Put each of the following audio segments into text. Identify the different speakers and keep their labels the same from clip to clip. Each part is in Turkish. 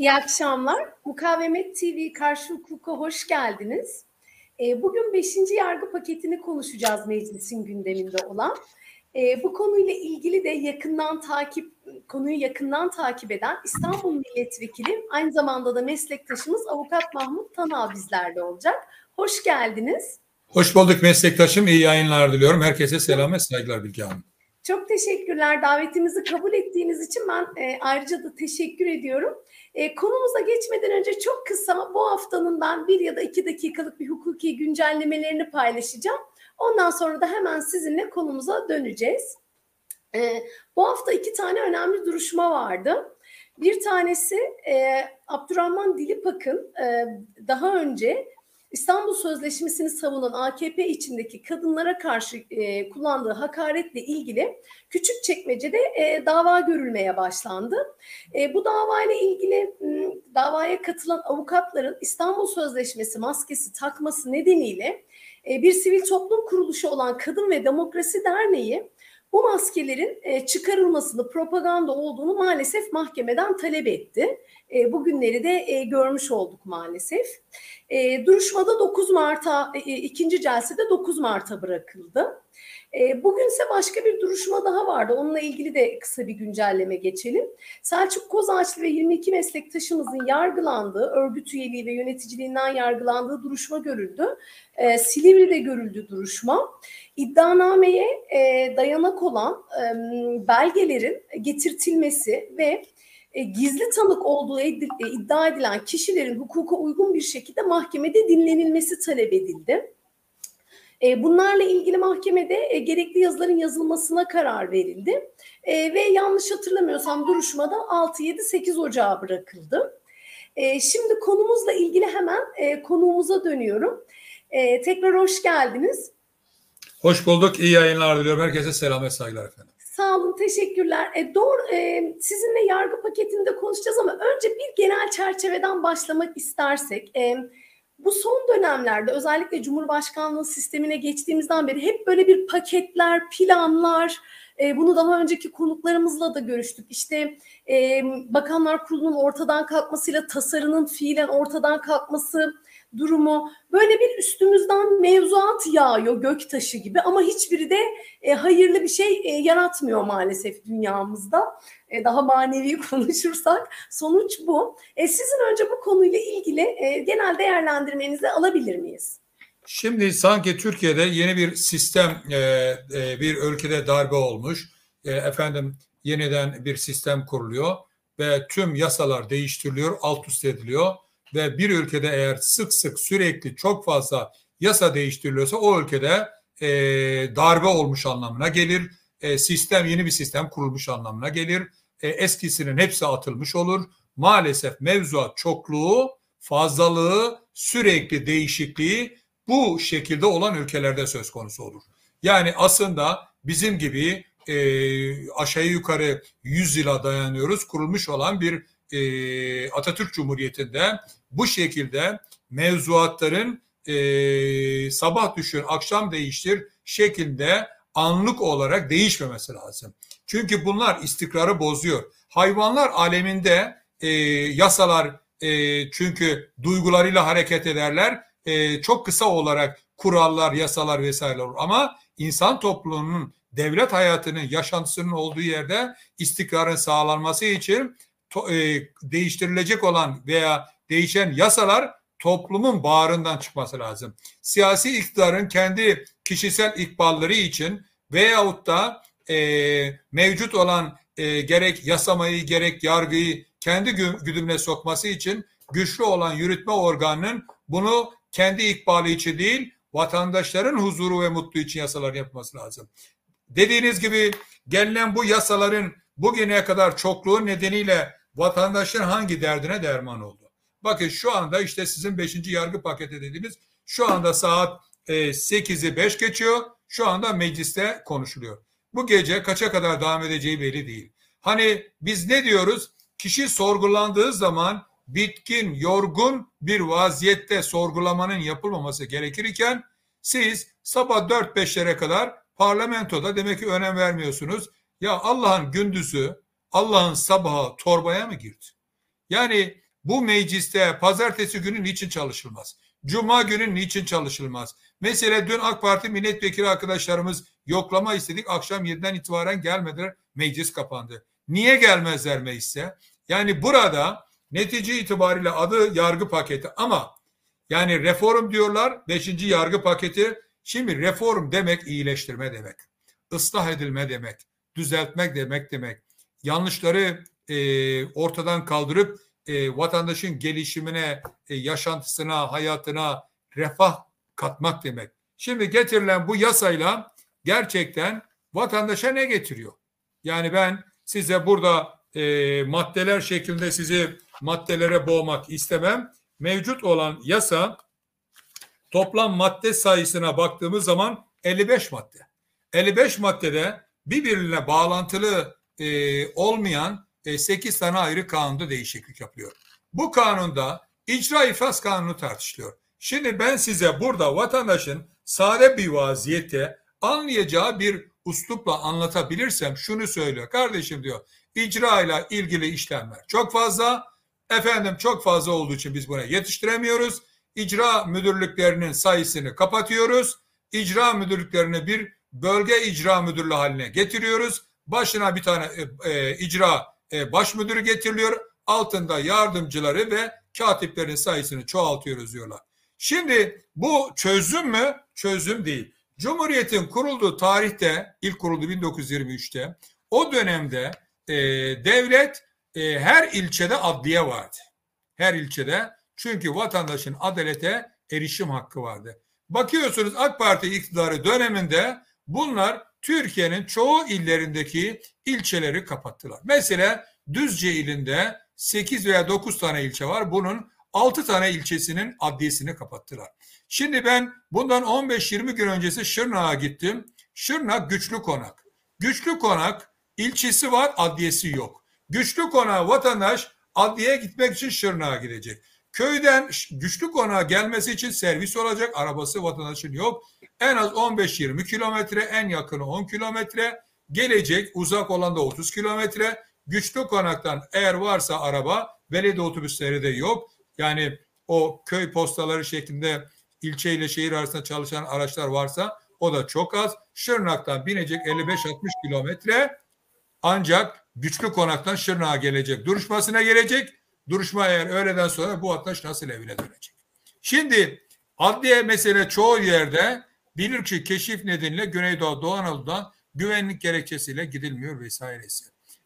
Speaker 1: İyi akşamlar. Mukavemet TV Karşı Hukuka hoş geldiniz. Ee, bugün 5. yargı paketini konuşacağız meclisin gündeminde olan. Ee, bu konuyla ilgili de yakından takip konuyu yakından takip eden İstanbul Milletvekili aynı zamanda da meslektaşımız Avukat Mahmut Tanal bizlerle olacak. Hoş geldiniz.
Speaker 2: Hoş bulduk meslektaşım. İyi yayınlar diliyorum. Herkese selam ve saygılar Bilge Hanım.
Speaker 1: Çok teşekkürler davetimizi kabul ettiğiniz için ben e, ayrıca da teşekkür ediyorum. E, konumuza geçmeden önce çok kısa bu haftanın ben bir ya da iki dakikalık bir hukuki güncellemelerini paylaşacağım. Ondan sonra da hemen sizinle konumuza döneceğiz. E, bu hafta iki tane önemli duruşma vardı. Bir tanesi e, Abdurrahman Dilipak'ın e, daha önce İstanbul Sözleşmesi'ni savunan AKP içindeki kadınlara karşı e, kullandığı hakaretle ilgili küçük çekmecede e, dava görülmeye başlandı. E, bu davayla ilgili davaya katılan avukatların İstanbul Sözleşmesi maskesi takması nedeniyle e, bir sivil toplum kuruluşu olan Kadın ve Demokrasi Derneği bu maskelerin e, çıkarılmasını propaganda olduğunu maalesef mahkemeden talep etti. E, bugünleri de e, görmüş olduk maalesef. Duruşmada 9 Mart'a, ikinci celsede 9 Mart'a bırakıldı. E, bugünse başka bir duruşma daha vardı. Onunla ilgili de kısa bir güncelleme geçelim. Selçuk Kozaçlı ve 22 meslektaşımızın yargılandığı, örgüt üyeliği ve yöneticiliğinden yargılandığı duruşma görüldü. E, Silivri'de görüldü duruşma. İddianameye e, dayanak olan e, belgelerin getirtilmesi ve e, gizli tanık olduğu e, iddia edilen kişilerin hukuka uygun bir şekilde mahkemede dinlenilmesi talep edildi. E, bunlarla ilgili mahkemede gerekli yazıların yazılmasına karar verildi. Ve yanlış hatırlamıyorsam duruşmada 6-7-8 Ocağı bırakıldı. Şimdi konumuzla ilgili hemen konuğumuza dönüyorum. Tekrar hoş geldiniz.
Speaker 2: Hoş bulduk. İyi yayınlar diliyorum. Herkese selam ve saygılar efendim.
Speaker 1: Sağ olun, teşekkürler. E, doğru, e, sizinle yargı paketinde konuşacağız ama önce bir genel çerçeveden başlamak istersek. E, bu son dönemlerde özellikle Cumhurbaşkanlığı sistemine geçtiğimizden beri hep böyle bir paketler, planlar, e, bunu daha önceki konuklarımızla da görüştük. İşte e, Bakanlar Kurulu'nun ortadan kalkmasıyla tasarının fiilen ortadan kalkması, durumu böyle bir üstümüzden mevzuat yağıyor göktaşı gibi ama hiçbiri de e, hayırlı bir şey e, yaratmıyor maalesef dünyamızda. E, daha manevi konuşursak sonuç bu. E, sizin önce bu konuyla ilgili e, genel değerlendirmenizi alabilir miyiz?
Speaker 2: Şimdi sanki Türkiye'de yeni bir sistem, e, e, bir ülkede darbe olmuş. E, efendim yeniden bir sistem kuruluyor ve tüm yasalar değiştiriliyor, alt üst ediliyor ve bir ülkede eğer sık sık sürekli çok fazla yasa değiştiriliyorsa o ülkede e, darbe olmuş anlamına gelir. E, sistem yeni bir sistem kurulmuş anlamına gelir. E, eskisinin hepsi atılmış olur. Maalesef mevzuat çokluğu, fazlalığı, sürekli değişikliği bu şekilde olan ülkelerde söz konusu olur. Yani aslında bizim gibi e, aşağı yukarı 100 yıla dayanıyoruz kurulmuş olan bir e, Atatürk Cumhuriyeti'nde bu şekilde mevzuatların e, sabah düşür, akşam değiştir şeklinde anlık olarak değişmemesi lazım. Çünkü bunlar istikrarı bozuyor. Hayvanlar aleminde e, yasalar e, çünkü duygularıyla hareket ederler. E, çok kısa olarak kurallar, yasalar vesaire olur. Ama insan toplumunun, devlet hayatının, yaşantısının olduğu yerde istikrarın sağlanması için to, e, değiştirilecek olan veya değişen yasalar toplumun bağrından çıkması lazım. Siyasi iktidarın kendi kişisel ikbalları için veyahut da e, mevcut olan e, gerek yasamayı gerek yargıyı kendi güdümüne sokması için güçlü olan yürütme organının bunu kendi ikbali için değil vatandaşların huzuru ve mutlu için yasalar yapması lazım. Dediğiniz gibi gelinen bu yasaların bugüne kadar çokluğu nedeniyle vatandaşın hangi derdine derman oldu? Bakın şu anda işte sizin 5. yargı paketi dediğiniz şu anda saat e, 8'i 5 geçiyor. Şu anda mecliste konuşuluyor. Bu gece kaça kadar devam edeceği belli değil. Hani biz ne diyoruz? Kişi sorgulandığı zaman bitkin, yorgun bir vaziyette sorgulamanın yapılmaması gerekirken siz sabah 4-5'lere kadar parlamentoda demek ki önem vermiyorsunuz. Ya Allah'ın gündüzü Allah'ın sabahı torbaya mı girdi? Yani bu mecliste pazartesi günü niçin çalışılmaz? Cuma günü niçin çalışılmaz? Mesela dün AK Parti milletvekili arkadaşlarımız yoklama istedik. Akşam 7'den itibaren gelmediler. Meclis kapandı. Niye gelmezler meclise? Yani burada netice itibariyle adı yargı paketi ama yani reform diyorlar. Beşinci yargı paketi. Şimdi reform demek iyileştirme demek. ıslah edilme demek. Düzeltmek demek demek. Yanlışları e, ortadan kaldırıp e, vatandaşın gelişimine, e, yaşantısına, hayatına refah katmak demek. Şimdi getirilen bu yasayla gerçekten vatandaşa ne getiriyor? Yani ben size burada e, maddeler şeklinde sizi maddelere boğmak istemem. Mevcut olan yasa toplam madde sayısına baktığımız zaman 55 madde. 55 maddede birbirine bağlantılı e, olmayan e, 8 tane ayrı kanunda değişiklik yapıyor. Bu kanunda icra iflas kanunu tartışılıyor. Şimdi ben size burada vatandaşın sade bir vaziyette anlayacağı bir uslupla anlatabilirsem şunu söylüyor. Kardeşim diyor icra ile ilgili işlemler çok fazla. Efendim çok fazla olduğu için biz buna yetiştiremiyoruz. İcra müdürlüklerinin sayısını kapatıyoruz. İcra müdürlüklerini bir bölge icra müdürlüğü haline getiriyoruz. Başına bir tane e, e, icra e, baş müdürü getiriliyor. Altında yardımcıları ve katiplerin sayısını çoğaltıyoruz diyorlar. Şimdi bu çözüm mü? Çözüm değil. Cumhuriyet'in kurulduğu tarihte, ilk kuruldu 1923'te, o dönemde e, devlet e, her ilçede adliye vardı. Her ilçede. Çünkü vatandaşın adalete erişim hakkı vardı. Bakıyorsunuz AK Parti iktidarı döneminde bunlar Türkiye'nin çoğu illerindeki ilçeleri kapattılar. Mesela Düzce ilinde 8 veya 9 tane ilçe var. Bunun 6 tane ilçesinin adliyesini kapattılar. Şimdi ben bundan 15-20 gün öncesi Şırnak'a gittim. Şırnak Güçlü Konak. Güçlü Konak ilçesi var, adliyesi yok. Güçlü Konak vatandaş adliyeye gitmek için Şırnak'a gidecek. Köyden güçlü konağa gelmesi için servis olacak. Arabası vatandaşın yok. En az 15-20 kilometre, en yakını 10 kilometre. Gelecek uzak olan da 30 kilometre. Güçlü konaktan eğer varsa araba, belediye otobüsleri de yok. Yani o köy postaları şeklinde ilçe ile şehir arasında çalışan araçlar varsa o da çok az. Şırnak'tan binecek 55-60 kilometre ancak güçlü konaktan Şırnak'a gelecek. Duruşmasına gelecek. Duruşma eğer öğleden sonra bu vatandaş nasıl evine dönecek? Şimdi adliye mesele çoğu yerde bilir ki keşif nedeniyle Güneydoğu Doğu Anadolu'dan güvenlik gerekçesiyle gidilmiyor vesairesi.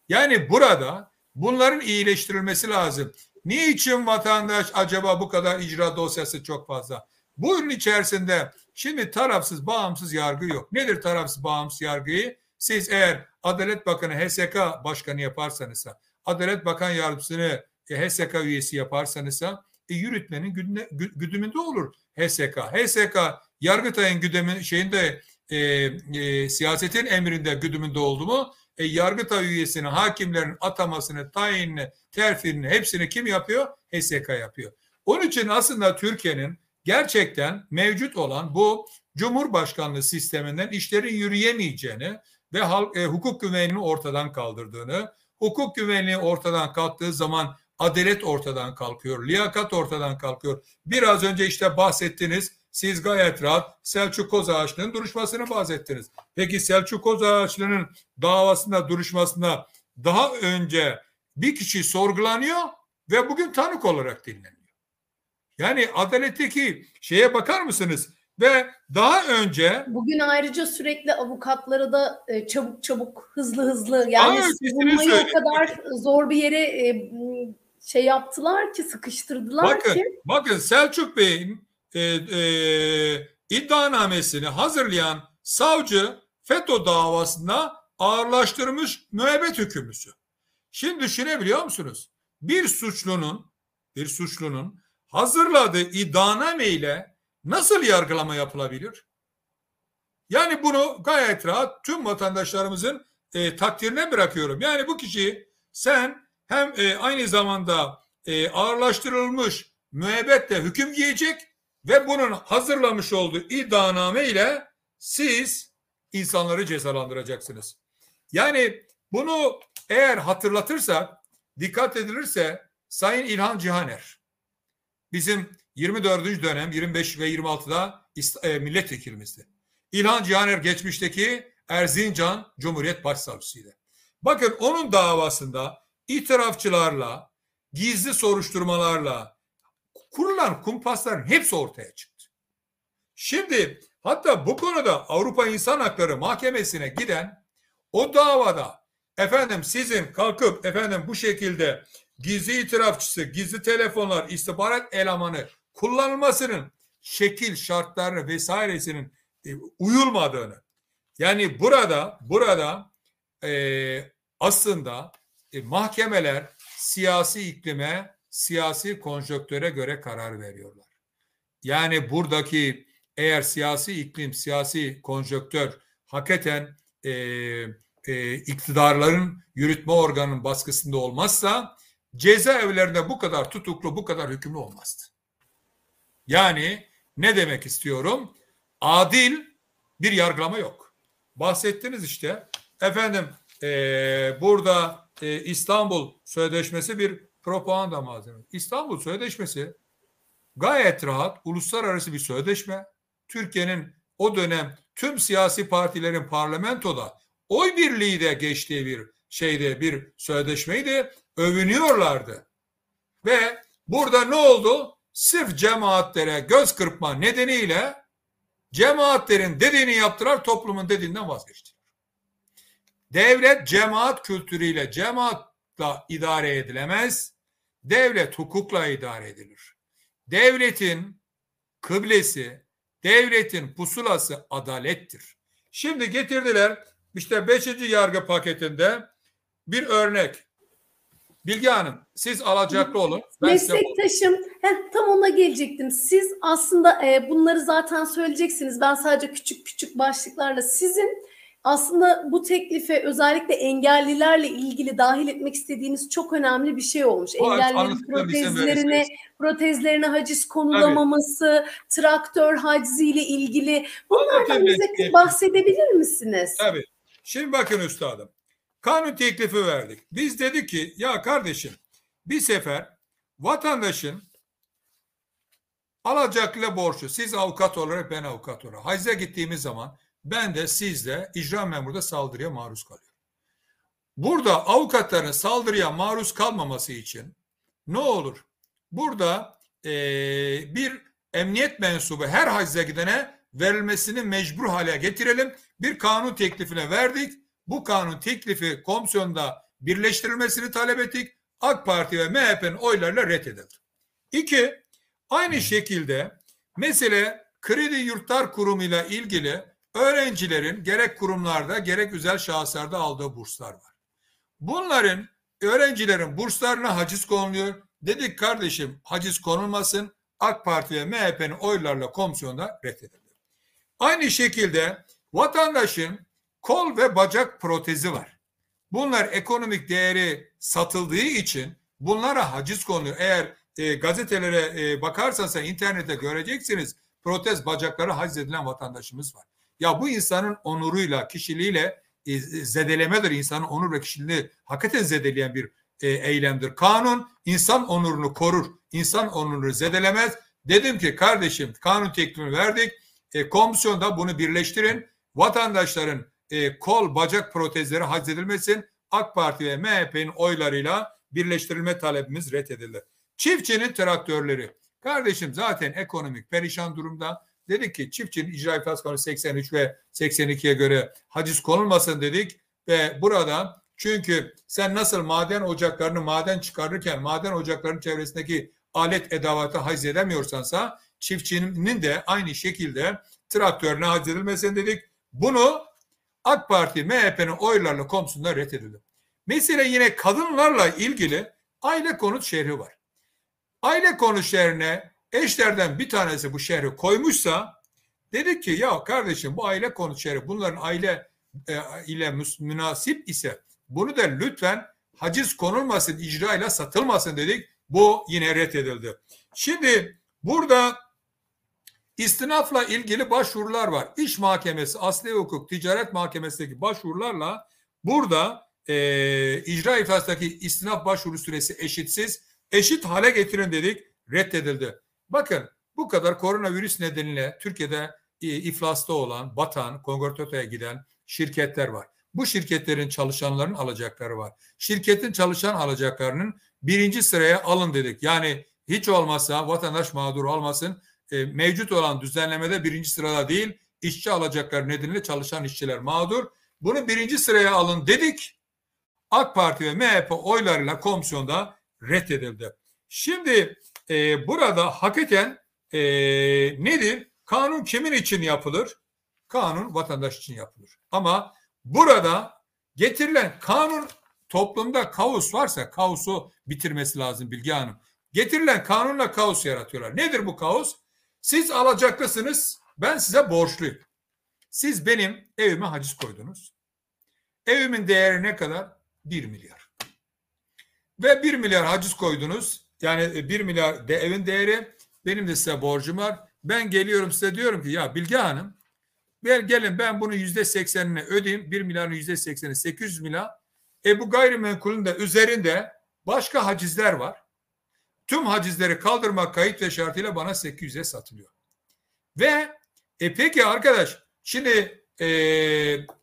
Speaker 2: Yani burada bunların iyileştirilmesi lazım. Niçin vatandaş acaba bu kadar icra dosyası çok fazla? Bunun içerisinde şimdi tarafsız bağımsız yargı yok. Nedir tarafsız bağımsız yargıyı? Siz eğer Adalet Bakanı HSK Başkanı yaparsanız, Adalet Bakan Yardımcısını HSK üyesi yaparsanız e, yürütmenin güdüne, güdümünde olur HSK. HSK Yargıtay'ın güdemin şeyinde e, e, siyasetin emrinde güdümünde oldu mu e, Yargıtay üyesinin hakimlerin atamasını, tayinini, terfini hepsini kim yapıyor? HSK yapıyor. Onun için aslında Türkiye'nin gerçekten mevcut olan bu Cumhurbaşkanlığı sisteminden işlerin yürüyemeyeceğini ve halk, e, hukuk güvenliğini ortadan kaldırdığını, hukuk güvenliği ortadan kalktığı zaman adalet ortadan kalkıyor, liyakat ortadan kalkıyor. Biraz önce işte bahsettiniz, siz gayet rahat Selçuk Kozağaçlı'nın duruşmasını bahsettiniz. Peki Selçuk Kozağaçlı'nın davasında, duruşmasında daha önce bir kişi sorgulanıyor ve bugün tanık olarak dinleniyor. Yani adaletteki şeye bakar mısınız? Ve daha önce
Speaker 1: bugün ayrıca sürekli avukatlara da e, çabuk çabuk hızlı hızlı yani savunmayı o kadar zor bir yere e, şey yaptılar ki sıkıştırdılar
Speaker 2: bakın,
Speaker 1: ki.
Speaker 2: Bakın Selçuk Bey'in e, e, iddianamesini hazırlayan savcı FETÖ davasında ağırlaştırmış müebbet hükümlüsü. Şimdi düşünebiliyor musunuz? Bir suçlunun bir suçlunun hazırladığı iddianame ile nasıl yargılama yapılabilir? Yani bunu gayet rahat tüm vatandaşlarımızın e, takdirine bırakıyorum. Yani bu kişi sen hem e, aynı zamanda e, ağırlaştırılmış müebbetle hüküm giyecek ve bunun hazırlamış olduğu iddianame ile siz insanları cezalandıracaksınız. Yani bunu eğer hatırlatırsak, dikkat edilirse Sayın İlhan Cihaner bizim 24. dönem 25 ve 26'da ist- e, milletvekilimizdi. İlhan Cihaner geçmişteki Erzincan Cumhuriyet Başsavcısıydı. Bakın onun davasında itirafçılarla, gizli soruşturmalarla kurulan kumpasların hepsi ortaya çıktı. Şimdi hatta bu konuda Avrupa İnsan Hakları Mahkemesi'ne giden o davada efendim sizin kalkıp efendim bu şekilde gizli itirafçısı, gizli telefonlar, istihbarat elemanı kullanılmasının şekil şartlarını vesairesinin e, uyulmadığını yani burada burada e, aslında e, mahkemeler siyasi iklime, siyasi konjöktöre göre karar veriyorlar. Yani buradaki eğer siyasi iklim, siyasi konjöktör hakikaten e, e, iktidarların yürütme organının baskısında olmazsa cezaevlerinde bu kadar tutuklu, bu kadar hükümlü olmazdı. Yani ne demek istiyorum? Adil bir yargılama yok. Bahsettiniz işte. Efendim e, burada e, İstanbul Sözleşmesi bir propaganda malzemesi. İstanbul Sözleşmesi gayet rahat uluslararası bir sözleşme. Türkiye'nin o dönem tüm siyasi partilerin parlamentoda oy birliği de geçtiği bir şeyde bir sözleşmeydi. Övünüyorlardı. Ve burada ne oldu? Sırf cemaatlere göz kırpma nedeniyle cemaatlerin dediğini yaptılar, toplumun dediğinden vazgeçtiler. Devlet cemaat kültürüyle, cemaatla idare edilemez. Devlet hukukla idare edilir. Devletin kıblesi, devletin pusulası adalettir. Şimdi getirdiler işte 5. yargı paketinde bir örnek. Bilge Hanım siz alacaklı olun.
Speaker 1: Meslektaşım, tam ona gelecektim. Siz aslında e, bunları zaten söyleyeceksiniz. Ben sadece küçük küçük başlıklarla sizin aslında bu teklife özellikle engellilerle ilgili dahil etmek istediğiniz çok önemli bir şey olmuş.
Speaker 2: Bu
Speaker 1: Engellilerin
Speaker 2: bizim
Speaker 1: protezlerine, protezlerine haciz konulamaması, traktör haciziyle ilgili. Bunlardan bize
Speaker 2: size.
Speaker 1: bahsedebilir misiniz?
Speaker 2: Tabii. Şimdi bakın üstadım. Kanun teklifi verdik. Biz dedik ki ya kardeşim bir sefer vatandaşın alacaklı borcu siz avukat olarak ben avukat olarak hacize gittiğimiz zaman ben de siz de icra memuru da saldırıya maruz kalıyor. Burada avukatların saldırıya maruz kalmaması için ne olur? Burada eee, bir emniyet mensubu her hacize gidene verilmesini mecbur hale getirelim. Bir kanun teklifine verdik. Bu kanun teklifi komisyonda birleştirilmesini talep ettik. AK Parti ve MHP'nin oylarıyla reddedildi. İki, aynı şekilde mesele Kredi Yurtlar Kurumu ile ilgili öğrencilerin gerek kurumlarda gerek özel şahıslarda aldığı burslar var. Bunların öğrencilerin burslarına haciz konuluyor. Dedik kardeşim haciz konulmasın. AK Parti ve MHP'nin oylarla komisyonda reddedildi. Aynı şekilde vatandaşın kol ve bacak protezi var. Bunlar ekonomik değeri satıldığı için bunlara haciz konuluyor. Eğer e, gazetelere e, bakarsanız internette göreceksiniz protez bacakları haciz edilen vatandaşımız var. Ya bu insanın onuruyla, kişiliğiyle e, zedelemedir. İnsanın onur ve kişiliğini hakikaten zedeleyen bir e, eylemdir. Kanun insan onurunu korur. İnsan onurunu zedelemez. Dedim ki kardeşim kanun teklifini verdik. E, komisyonda bunu birleştirin. Vatandaşların e, kol bacak protezleri haciz edilmesin. AK Parti ve MHP'nin oylarıyla birleştirilme talebimiz reddedildi. Çiftçinin traktörleri. Kardeşim zaten ekonomik perişan durumda. Dedik ki çiftçinin icra kanunu 83 ve 82'ye göre haciz konulmasın dedik ve burada çünkü sen nasıl maden ocaklarını maden çıkarırken maden ocaklarının çevresindeki alet edavatı haciz edemiyorsansa çiftçinin de aynı şekilde traktörüne haciz edilmesin dedik. Bunu AK Parti MHP'nin oylarla komisyonda reddedildi. Mesele yine kadınlarla ilgili aile konut şehri var. Aile konut şehrine eşlerden bir tanesi bu şehri koymuşsa dedik ki ya kardeşim bu aile konut şehri bunların aile e, ile münasip ise bunu da lütfen haciz konulmasın, icra ile satılmasın dedik. Bu yine reddedildi. Şimdi burada istinafla ilgili başvurular var. İş mahkemesi, asli hukuk, ticaret mahkemesindeki başvurularla burada e, icra iflasındaki istinaf başvuru süresi eşitsiz. eşit hale getirin dedik reddedildi. Bakın bu kadar koronavirüs nedeniyle Türkiye'de e, iflasta olan, batan, kongortotoya giden şirketler var. Bu şirketlerin çalışanların alacakları var. Şirketin çalışan alacaklarının birinci sıraya alın dedik. Yani hiç olmazsa vatandaş mağdur olmasın. E, mevcut olan düzenlemede birinci sırada değil, işçi alacakları nedeniyle çalışan işçiler mağdur. Bunu birinci sıraya alın dedik. AK Parti ve MHP oylarıyla komisyonda reddedildi. Şimdi e, burada hakikaten e, nedir? Kanun kimin için yapılır? Kanun vatandaş için yapılır. Ama burada getirilen kanun toplumda kaos varsa kaosu bitirmesi lazım Bilge Hanım. Getirilen kanunla kaos yaratıyorlar. Nedir bu kaos? Siz alacaklısınız, ben size borçluyum. Siz benim evime haciz koydunuz. Evimin değeri ne kadar? 1 milyar. Ve 1 milyar haciz koydunuz. Yani 1 milyar de evin değeri. Benim de size borcum var. Ben geliyorum size diyorum ki ya Bilge Hanım ben gelin ben bunu yüzde seksenini ödeyeyim. 1 milyarın yüzde sekseni 800 milyar. E bu gayrimenkulün de üzerinde başka hacizler var. Tüm hacizleri kaldırmak kayıt ve şartıyla bana 800'e satılıyor. Ve e peki arkadaş şimdi e,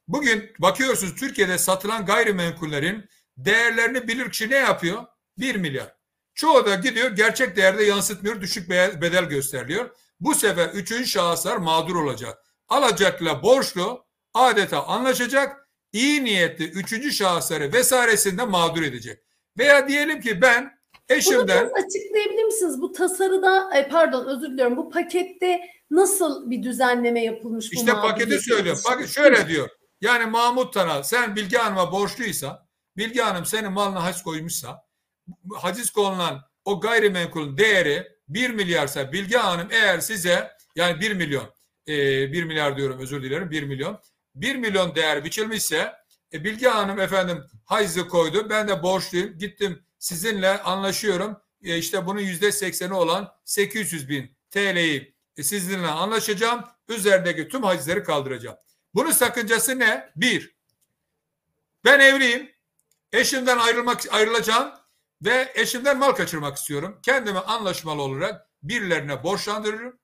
Speaker 2: bugün bakıyorsunuz Türkiye'de satılan gayrimenkullerin değerlerini bilir kişi ne yapıyor? 1 milyar. Çoğu da gidiyor gerçek değerde yansıtmıyor düşük bedel gösteriliyor. Bu sefer üçüncü şahıslar mağdur olacak. Alacakla borçlu adeta anlaşacak iyi niyetli üçüncü şahısları vesairesinde mağdur edecek. Veya diyelim ki ben eşimden...
Speaker 1: Bunu açıklayabilir misiniz? Bu tasarıda pardon özür diliyorum bu pakette nasıl bir düzenleme yapılmış? Bu
Speaker 2: işte paketi söylüyorum. Bak şöyle diyor. Yani Mahmut Tanal sen Bilge Hanım'a borçluysa Bilge Hanım senin malına haciz koymuşsa haciz konulan o gayrimenkulün değeri 1 milyarsa Bilge Hanım eğer size yani 1 milyon e, 1 milyar diyorum özür dilerim 1 milyon 1 milyon değer biçilmişse e, Bilge Hanım efendim hacizi koydu ben de borçluyum gittim sizinle anlaşıyorum e, işte bunun yüzde sekseni olan 800 bin TL'yi e, sizinle anlaşacağım üzerindeki tüm hacizleri kaldıracağım. Bunun sakıncası ne? Bir, ben evliyim. Eşimden ayrılmak ayrılacağım ve eşimden mal kaçırmak istiyorum. Kendimi anlaşmalı olarak birilerine borçlandırırım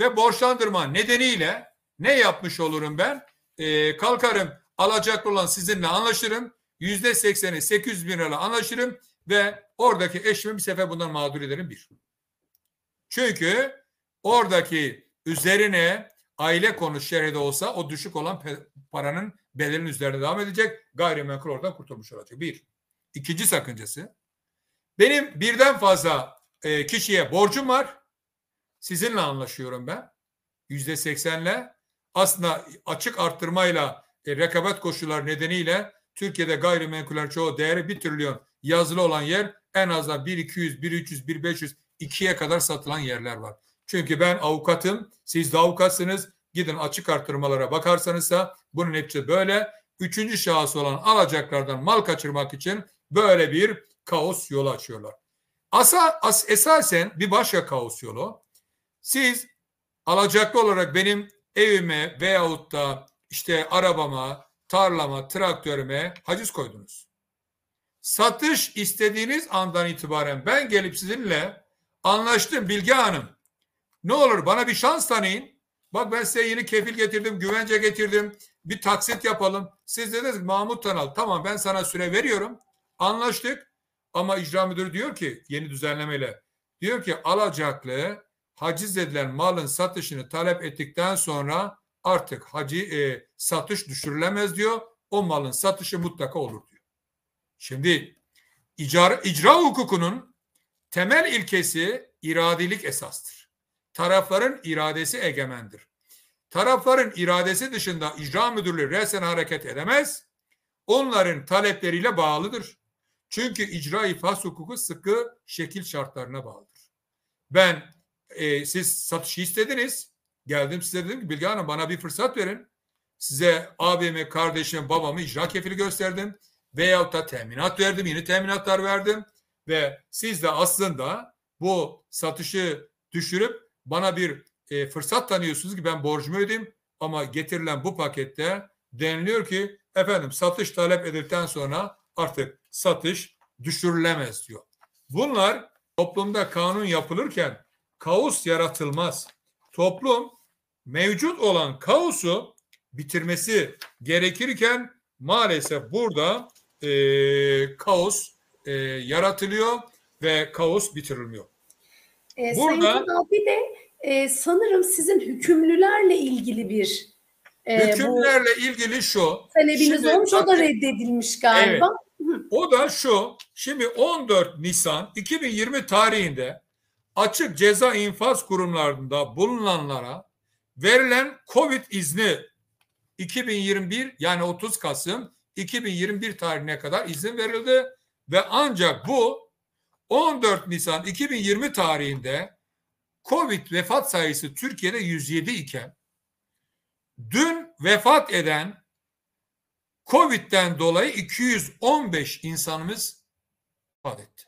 Speaker 2: ve borçlandırma nedeniyle ne yapmış olurum ben? Ee, kalkarım alacaklı olan sizinle anlaşırım. Yüzde sekseni 800 bin lira anlaşırım ve oradaki eşimi bir sefer bundan mağdur ederim bir. Çünkü oradaki üzerine aile konu şeride olsa o düşük olan paranın bedelinin üzerine devam edecek. Gayrimenkul oradan kurtulmuş olacak. Bir. İkinci sakıncası. Benim birden fazla e, kişiye borcum var. Sizinle anlaşıyorum ben. Yüzde seksenle. Aslında açık arttırmayla e, rekabet koşulları nedeniyle Türkiye'de gayrimenkuller çoğu değeri bir trilyon yazılı olan yer en azından 1 200, 1 300, 1 500, 2'ye kadar satılan yerler var. Çünkü ben avukatım, siz de avukatsınız. Gidin açık arttırmalara bakarsanızsa bunun hepsi böyle. Üçüncü şahıs olan alacaklardan mal kaçırmak için böyle bir kaos yolu açıyorlar. Asa, as, esasen bir başka kaos yolu. Siz alacaklı olarak benim evime veyahut da işte arabama, tarlama, traktörüme haciz koydunuz. Satış istediğiniz andan itibaren ben gelip sizinle anlaştım Bilge Hanım. Ne olur bana bir şans tanıyın. Bak ben size yeni kefil getirdim, güvence getirdim. Bir taksit yapalım. Siz dediniz Mahmut Tanal tamam ben sana süre veriyorum. Anlaştık. Ama icra müdürü diyor ki yeni düzenlemeyle diyor ki alacaklı haciz edilen malın satışını talep ettikten sonra artık hacı e, satış düşürülemez diyor. O malın satışı mutlaka olur diyor. Şimdi icra, icra hukukunun temel ilkesi iradilik esastır. Tarafların iradesi egemendir. Tarafların iradesi dışında icra müdürlüğü resen hareket edemez. Onların talepleriyle bağlıdır. Çünkü icra iflas hukuku sıkı şekil şartlarına bağlıdır. Ben e, siz satışı istediniz. Geldim size dedim ki Bilge Hanım bana bir fırsat verin. Size abimi, kardeşim, babamı icra kefili gösterdim. Veyahut da teminat verdim. Yeni teminatlar verdim. Ve siz de aslında bu satışı düşürüp bana bir e, fırsat tanıyorsunuz ki ben borcumu ödeyeyim. Ama getirilen bu pakette deniliyor ki efendim satış talep edildikten sonra artık satış düşürülemez diyor. Bunlar toplumda kanun yapılırken kaos yaratılmaz. Toplum mevcut olan kaosu bitirmesi gerekirken maalesef burada e, kaos e, yaratılıyor ve kaos bitirilmiyor.
Speaker 1: Ee,
Speaker 2: Burada-
Speaker 1: Sayın Kanal bir de e, sanırım sizin hükümlülerle ilgili bir e, bu
Speaker 2: Hükümlerle ilgili şu.
Speaker 1: talebiniz olmuş. O da reddedilmiş galiba. Hı.
Speaker 2: O da şu. Şimdi 14 Nisan 2020 tarihinde açık ceza infaz kurumlarında bulunanlara verilen Covid izni 2021 yani 30 Kasım 2021 tarihine kadar izin verildi ve ancak bu 14 Nisan 2020 tarihinde Covid vefat sayısı Türkiye'de 107 iken dün vefat eden Covid'den dolayı 215 insanımız vefat etti.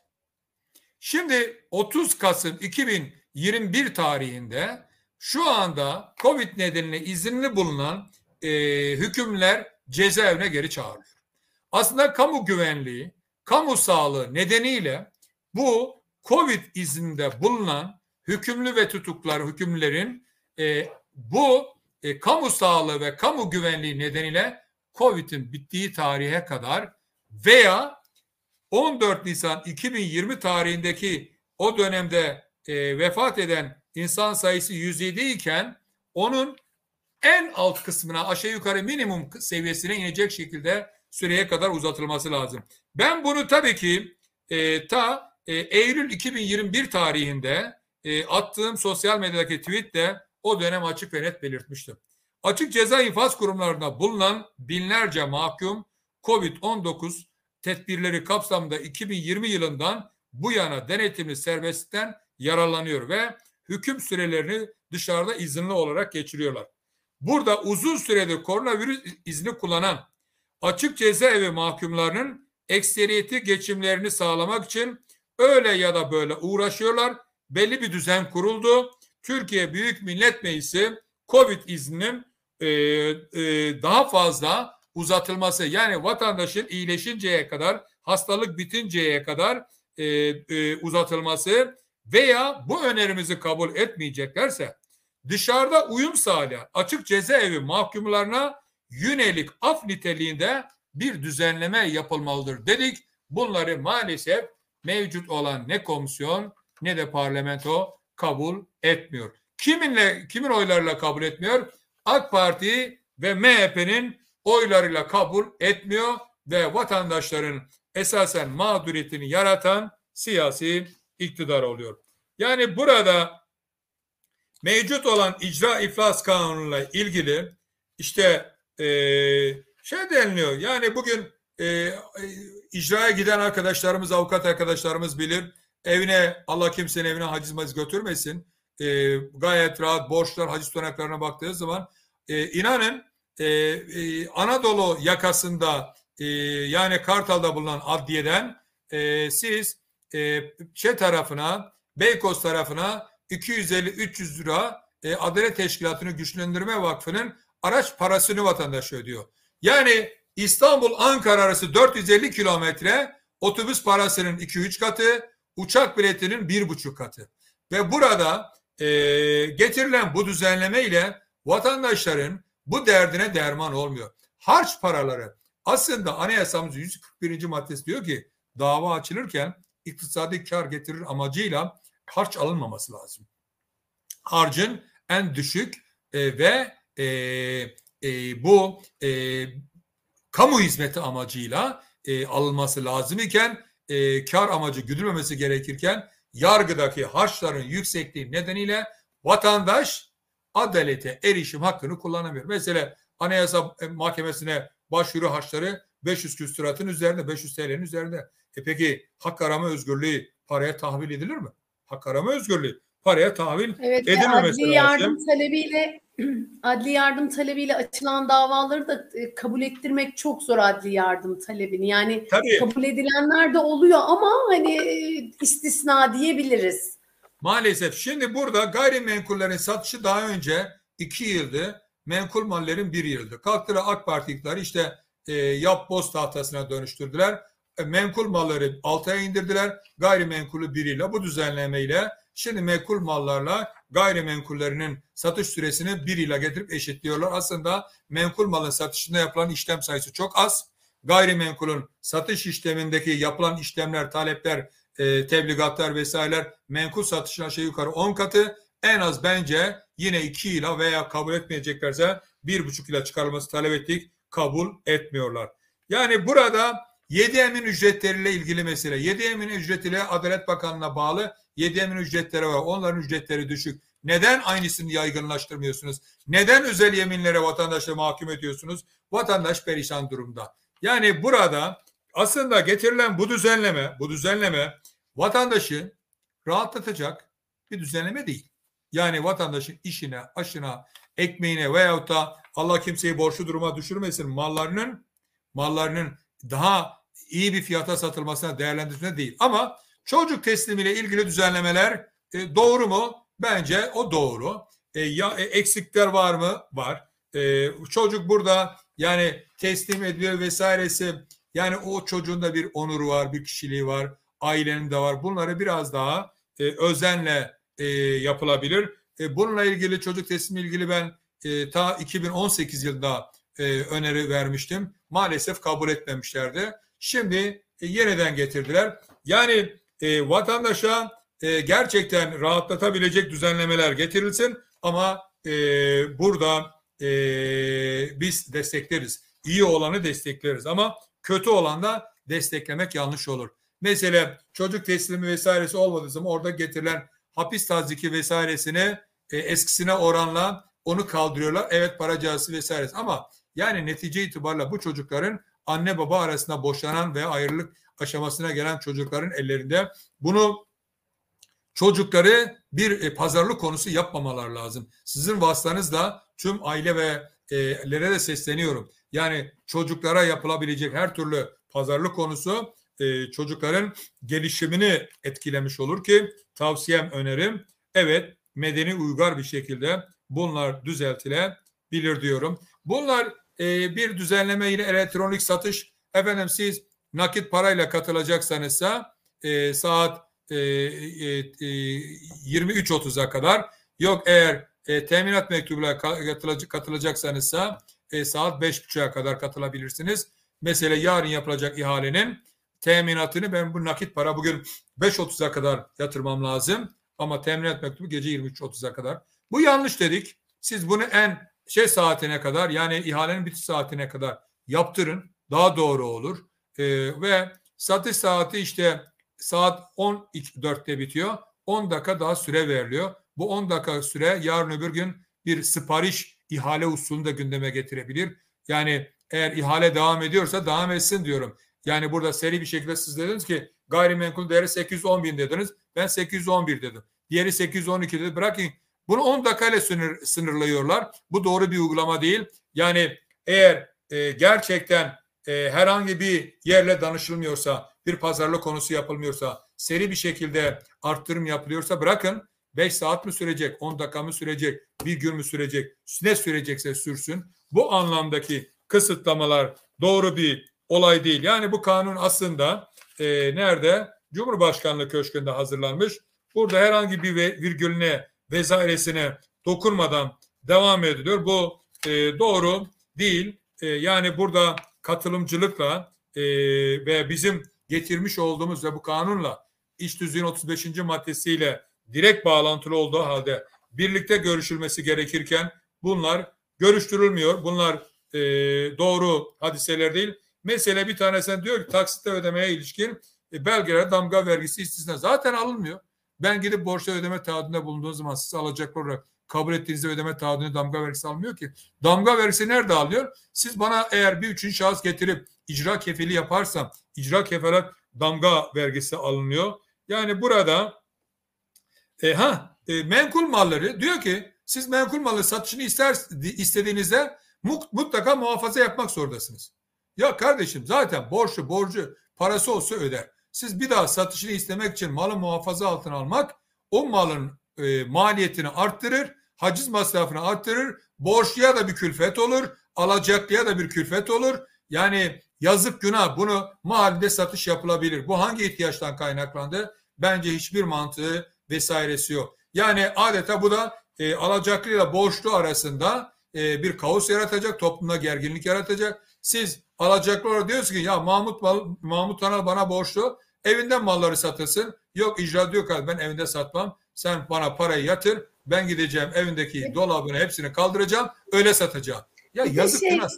Speaker 2: Şimdi 30 Kasım 2021 tarihinde şu anda Covid nedeniyle izinli bulunan e, hükümler cezaevine geri çağrılıyor. Aslında kamu güvenliği, kamu sağlığı nedeniyle bu Covid izninde bulunan hükümlü ve tutuklar hükümlerin e, bu e, kamu sağlığı ve kamu güvenliği nedeniyle Covid'in bittiği tarihe kadar veya 14 Nisan 2020 tarihindeki o dönemde e, vefat eden insan sayısı 107 iken onun en alt kısmına aşağı yukarı minimum seviyesine inecek şekilde süreye kadar uzatılması lazım. Ben bunu tabii ki e, ta e, Eylül 2021 tarihinde e, attığım sosyal medyadaki tweette o dönem açık ve net belirtmiştim. Açık ceza infaz kurumlarında bulunan binlerce mahkum COVID-19 tedbirleri kapsamında 2020 yılından bu yana denetimli serbestlikten yararlanıyor ve hüküm sürelerini dışarıda izinli olarak geçiriyorlar. Burada uzun süredir koronavirüs izni kullanan açık cezaevi mahkumlarının ekseriyeti geçimlerini sağlamak için öyle ya da böyle uğraşıyorlar. Belli bir düzen kuruldu. Türkiye Büyük Millet Meclisi Covid izninin e, e, daha fazla uzatılması yani vatandaşın iyileşinceye kadar hastalık bitinceye kadar e, e, uzatılması veya bu önerimizi kabul etmeyeceklerse dışarıda uyum sağlayan açık cezaevi mahkumlarına yönelik af niteliğinde bir düzenleme yapılmalıdır dedik. Bunları maalesef mevcut olan ne komisyon ne de parlamento kabul etmiyor. Kiminle kimin oylarıyla kabul etmiyor? AK Parti ve MHP'nin oylarıyla kabul etmiyor ve vatandaşların esasen mağduriyetini yaratan siyasi iktidar oluyor. Yani burada mevcut olan icra iflas kanunuyla ilgili işte e, şey deniliyor. Yani bugün e, icraya giden arkadaşlarımız, avukat arkadaşlarımız bilir. Evine Allah kimsenin evine haciz maciz götürmesin. E, gayet rahat borçlar, haciz tutanaklarına baktığı zaman e, inanın e, e, Anadolu yakasında e, yani Kartal'da bulunan adliyeden e, siz e, şey tarafına Beykoz tarafına 250-300 lira e, Adalet Teşkilatı'nı Güçlendirme Vakfı'nın araç parasını vatandaş ödüyor. Yani İstanbul-Ankara arası 450 kilometre otobüs parasının 2-3 katı, uçak biletinin 1,5 katı. Ve burada e, getirilen bu düzenleme ile vatandaşların bu derdine derman olmuyor. Harç paraları aslında anayasamız 141. maddesi diyor ki dava açılırken iktisadi kar getirir amacıyla harç alınmaması lazım. Harcın en düşük e, ve e, e, bu e, kamu hizmeti amacıyla e, alınması lazım iken e, kar amacı güdülmemesi gerekirken yargıdaki harçların yüksekliği nedeniyle vatandaş adalete erişim hakkını kullanamıyor. Mesela Anayasa Mahkemesi'ne başvuru harçları 500 küsuratın üzerinde, 500 TL'nin üzerinde. E peki hak arama özgürlüğü paraya tahvil edilir mi? Hak arama özgürlüğü paraya tahvil
Speaker 1: Evet, ve
Speaker 2: edilmemesi
Speaker 1: adli
Speaker 2: lazım.
Speaker 1: yardım talebiyle adli yardım talebiyle açılan davaları da e, kabul ettirmek çok zor adli yardım talebini. Yani
Speaker 2: Tabii
Speaker 1: kabul edilenler de oluyor ama hani e, istisna diyebiliriz.
Speaker 2: Maalesef şimdi burada gayrimenkullerin satışı daha önce iki yıldı. Menkul mallerin bir yıldı. Kalktılar AK Parti işte e, yap boz tahtasına dönüştürdüler. e, menkul malları 6'ya indirdiler. Gayrimenkulü biriyle bu düzenlemeyle şimdi menkul mallarla gayrimenkullerinin satış süresini bir ile getirip eşitliyorlar. Aslında menkul malın satışında yapılan işlem sayısı çok az. Gayrimenkulün satış işlemindeki yapılan işlemler, talepler, e, tebligatlar vesaireler menkul satışına aşağı yukarı 10 katı. En az bence yine 2 ile veya kabul etmeyeceklerse 1,5 ile çıkarılması talep ettik. Kabul etmiyorlar. Yani burada 7 emin ücretleriyle ilgili mesele. 7 emin ücretiyle Adalet Bakanlığı'na bağlı 7 emin ücretleri var. Onların ücretleri düşük. Neden aynısını yaygınlaştırmıyorsunuz? Neden özel yeminlere vatandaşla mahkum ediyorsunuz? Vatandaş perişan durumda. Yani burada aslında getirilen bu düzenleme, bu düzenleme vatandaşı rahatlatacak bir düzenleme değil. Yani vatandaşın işine, aşına, ekmeğine veyahut da Allah kimseyi borçlu duruma düşürmesin mallarının mallarının daha iyi bir fiyata satılmasına değerlendirmesine değil. Ama çocuk teslimiyle ilgili düzenlemeler e, doğru mu? Bence o doğru. E, ya e, eksikler var mı? Var. E, çocuk burada yani teslim ediliyor vesairesi. Yani o çocuğun da bir onuru var, bir kişiliği var, ailenin de var. Bunları biraz daha e, özenle e, yapılabilir. E, bununla ilgili çocuk teslimi ilgili ben e, ta 2018 yılında e, öneri vermiştim. Maalesef kabul etmemişlerdi. Şimdi e, yeniden getirdiler. Yani e, vatandaşa e, gerçekten rahatlatabilecek düzenlemeler getirilsin ama e, burada e, biz destekleriz. İyi olanı destekleriz ama kötü olan da desteklemek yanlış olur. Mesela çocuk teslimi vesairesi olmadığı zaman orada getirilen hapis taziki vesairesini e, eskisine oranla onu kaldırıyorlar. Evet para cihazı vesairesi ama yani netice itibariyle bu çocukların anne baba arasında boşanan ve ayrılık aşamasına gelen çocukların ellerinde bunu çocukları bir e, pazarlık konusu yapmamalar lazım. Sizin vasıtanızla tüm aile ve lere de sesleniyorum. Yani çocuklara yapılabilecek her türlü pazarlık konusu e, çocukların gelişimini etkilemiş olur ki tavsiyem önerim evet medeni uygar bir şekilde bunlar düzeltilebilir diyorum. Bunlar e, bir düzenleme ile elektronik satış efendim siz nakit parayla katılacaksanızsa e, saat e, e, e, 23.30'a kadar yok eğer e, teminat mektubuyla katılacaksanızsa e, saat 5.30'a kadar katılabilirsiniz. Mesela yarın yapılacak ihalenin teminatını ben bu nakit para bugün 5.30'a kadar yatırmam lazım. Ama teminat mektubu gece 23.30'a kadar. Bu yanlış dedik. Siz bunu en şey saatine kadar yani ihalenin bitiş saatine kadar yaptırın. Daha doğru olur. Ee, ve satış saati işte saat 14'te bitiyor. 10 dakika daha süre veriliyor. Bu 10 dakika süre yarın öbür gün bir sipariş ihale usulünü de gündeme getirebilir. Yani eğer ihale devam ediyorsa devam etsin diyorum. Yani burada seri bir şekilde siz dediniz ki gayrimenkul değeri 810 bin dediniz. Ben 811 dedim. Diğeri 812 dedi. Bırakın bunu 10 dakikayla sınır, sınırlıyorlar. Bu doğru bir uygulama değil. Yani eğer e, gerçekten e, herhangi bir yerle danışılmıyorsa, bir pazarlık konusu yapılmıyorsa, seri bir şekilde arttırım yapılıyorsa bırakın 5 saat mi sürecek, 10 dakika mı sürecek, bir gün mü sürecek, ne sürecekse sürsün. Bu anlamdaki kısıtlamalar doğru bir olay değil. Yani bu kanun aslında e, nerede? Cumhurbaşkanlığı Köşkü'nde hazırlanmış. Burada herhangi bir virgülüne vesairesine dokunmadan devam ediliyor. Bu e, doğru değil. E, yani burada katılımcılıkla e, ve bizim getirmiş olduğumuz ve bu kanunla iş düzüğün 35. maddesiyle direkt bağlantılı olduğu halde birlikte görüşülmesi gerekirken bunlar görüştürülmüyor. Bunlar e, doğru hadiseler değil. Mesela bir tanesinden diyor ki taksitle ödemeye ilişkin e, belgelere damga vergisi istisna zaten alınmıyor. Ben gidip borçla ödeme taahhüdünde bulunduğum zaman siz alacak olarak kabul ettiğinizde ödeme taahhüdüne damga vergisi almıyor ki. Damga vergisi nerede alıyor? Siz bana eğer bir üçüncü şahıs getirip icra kefili yaparsam icra kefelat damga vergisi alınıyor. Yani burada e, ha e, menkul malları diyor ki siz menkul malı satışını ister istediğinizde mutlaka muhafaza yapmak zorundasınız. Ya kardeşim zaten borçlu borcu parası olsa öder. Siz bir daha satışını istemek için malı muhafaza altına almak o malın e, maliyetini arttırır, haciz masrafını arttırır, borçluya da bir külfet olur, alacaklıya da bir külfet olur. Yani yazık günah bunu mahallede satış yapılabilir. Bu hangi ihtiyaçtan kaynaklandı? Bence hiçbir mantığı vesairesi yok. Yani adeta bu da e, alacaklıyla borçlu arasında e, bir kaos yaratacak, toplumda gerginlik yaratacak. Siz alacaklı olarak diyorsunuz ki ya Mahmut Mahmut Tanal bana borçlu, evinden malları satırsın. Yok icra diyor ki ben evinde satmam. Sen bana parayı yatır, ben gideceğim evindeki dolabını hepsini kaldıracağım, öyle satacağım. Ya
Speaker 1: Bir
Speaker 2: yazık
Speaker 1: şey-
Speaker 2: günah.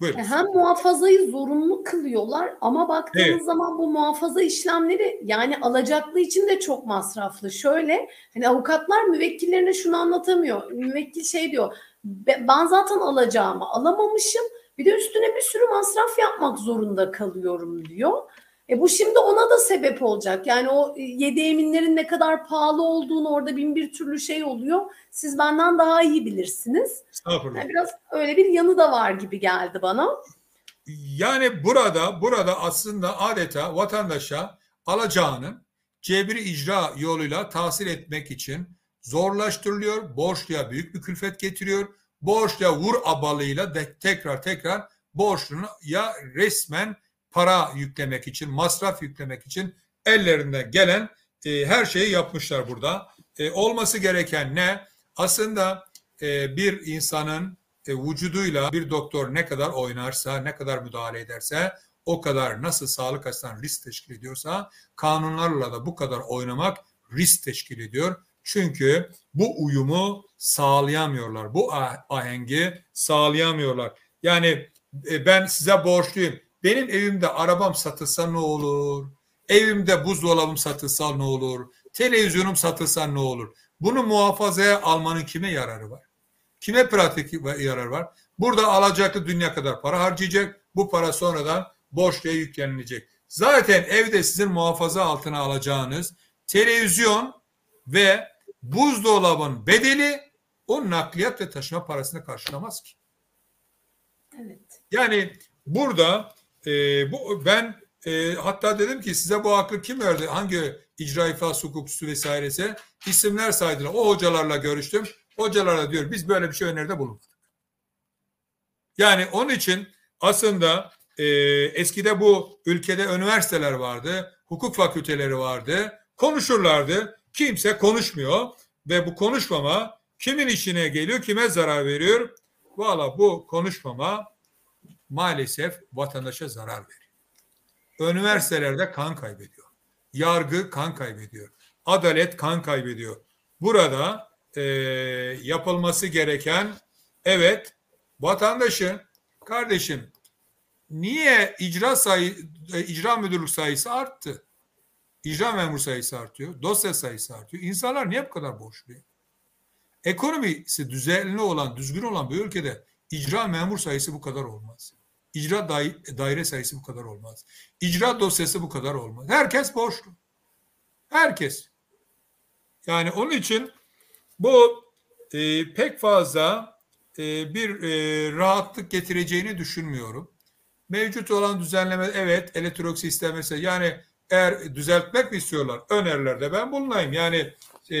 Speaker 2: Buyurun.
Speaker 1: Hem muhafazayı zorunlu kılıyorlar ama baktığınız
Speaker 2: Evet.
Speaker 1: zaman bu muhafaza işlemleri yani alacaklı için de çok masraflı. Şöyle hani avukatlar müvekkillerine şunu anlatamıyor. Müvekkil şey diyor "Be- ben zaten alacağımı alamamışım bir de üstüne bir sürü masraf yapmak zorunda kalıyorum diyor. E bu şimdi ona da sebep olacak. Yani o e, yedi eminlerin ne kadar pahalı olduğunu orada bin bir türlü şey oluyor. Siz benden daha iyi bilirsiniz. Yani biraz öyle bir yanı da var gibi geldi bana.
Speaker 2: Yani burada burada aslında adeta vatandaşa alacağının cebri icra yoluyla tahsil etmek için zorlaştırılıyor. Borçluya büyük bir külfet getiriyor. Borçluya vur abalıyla de tekrar tekrar borçluya resmen para yüklemek için, masraf yüklemek için ellerinden gelen e, her şeyi yapmışlar burada. E, olması gereken ne? Aslında e, bir insanın e, vücuduyla bir doktor ne kadar oynarsa, ne kadar müdahale ederse o kadar nasıl sağlık açısından risk teşkil ediyorsa kanunlarla da bu kadar oynamak risk teşkil ediyor. Çünkü bu uyumu sağlayamıyorlar. Bu ah- ahengi sağlayamıyorlar. Yani e, ben size borçluyum. Benim evimde arabam satılsa ne olur? Evimde buzdolabım satılsa ne olur? Televizyonum satılsa ne olur? Bunu muhafazaya almanın kime yararı var? Kime pratik yarar var? Burada alacaklı dünya kadar para harcayacak. Bu para sonradan borçluya yüklenilecek. Zaten evde sizin muhafaza altına alacağınız televizyon ve buzdolabın bedeli o nakliyat ve taşıma parasını karşılamaz ki.
Speaker 1: Evet.
Speaker 2: Yani burada e, bu ben e, hatta dedim ki size bu aklı kim verdi? Hangi icra iflas hukukçusu vesairesi isimler saydılar. O hocalarla görüştüm. Hocalarla diyor biz böyle bir şey öneride bulunmadık. Yani onun için aslında e, eskide bu ülkede üniversiteler vardı, hukuk fakülteleri vardı, konuşurlardı. Kimse konuşmuyor ve bu konuşmama kimin işine geliyor, kime zarar veriyor? Valla bu konuşmama maalesef vatandaşa zarar veriyor. Üniversitelerde kan kaybediyor. Yargı kan kaybediyor. Adalet kan kaybediyor. Burada e, yapılması gereken evet vatandaşın kardeşim niye icra sayı e, icra müdürlük sayısı arttı? İcra memur sayısı artıyor, dosya sayısı artıyor. İnsanlar niye bu kadar borçlu? Ekonomisi düzenli olan, düzgün olan bir ülkede icra memur sayısı bu kadar olmaz. İcra dai- daire sayısı bu kadar olmaz. İcra dosyası bu kadar olmaz. Herkes borçlu. Herkes. Yani onun için bu e, pek fazla e, bir e, rahatlık getireceğini düşünmüyorum. Mevcut olan düzenleme evet elektronik sistem mesela yani eğer düzeltmek mi istiyorlar önerilerde ben bulunayım. Yani e,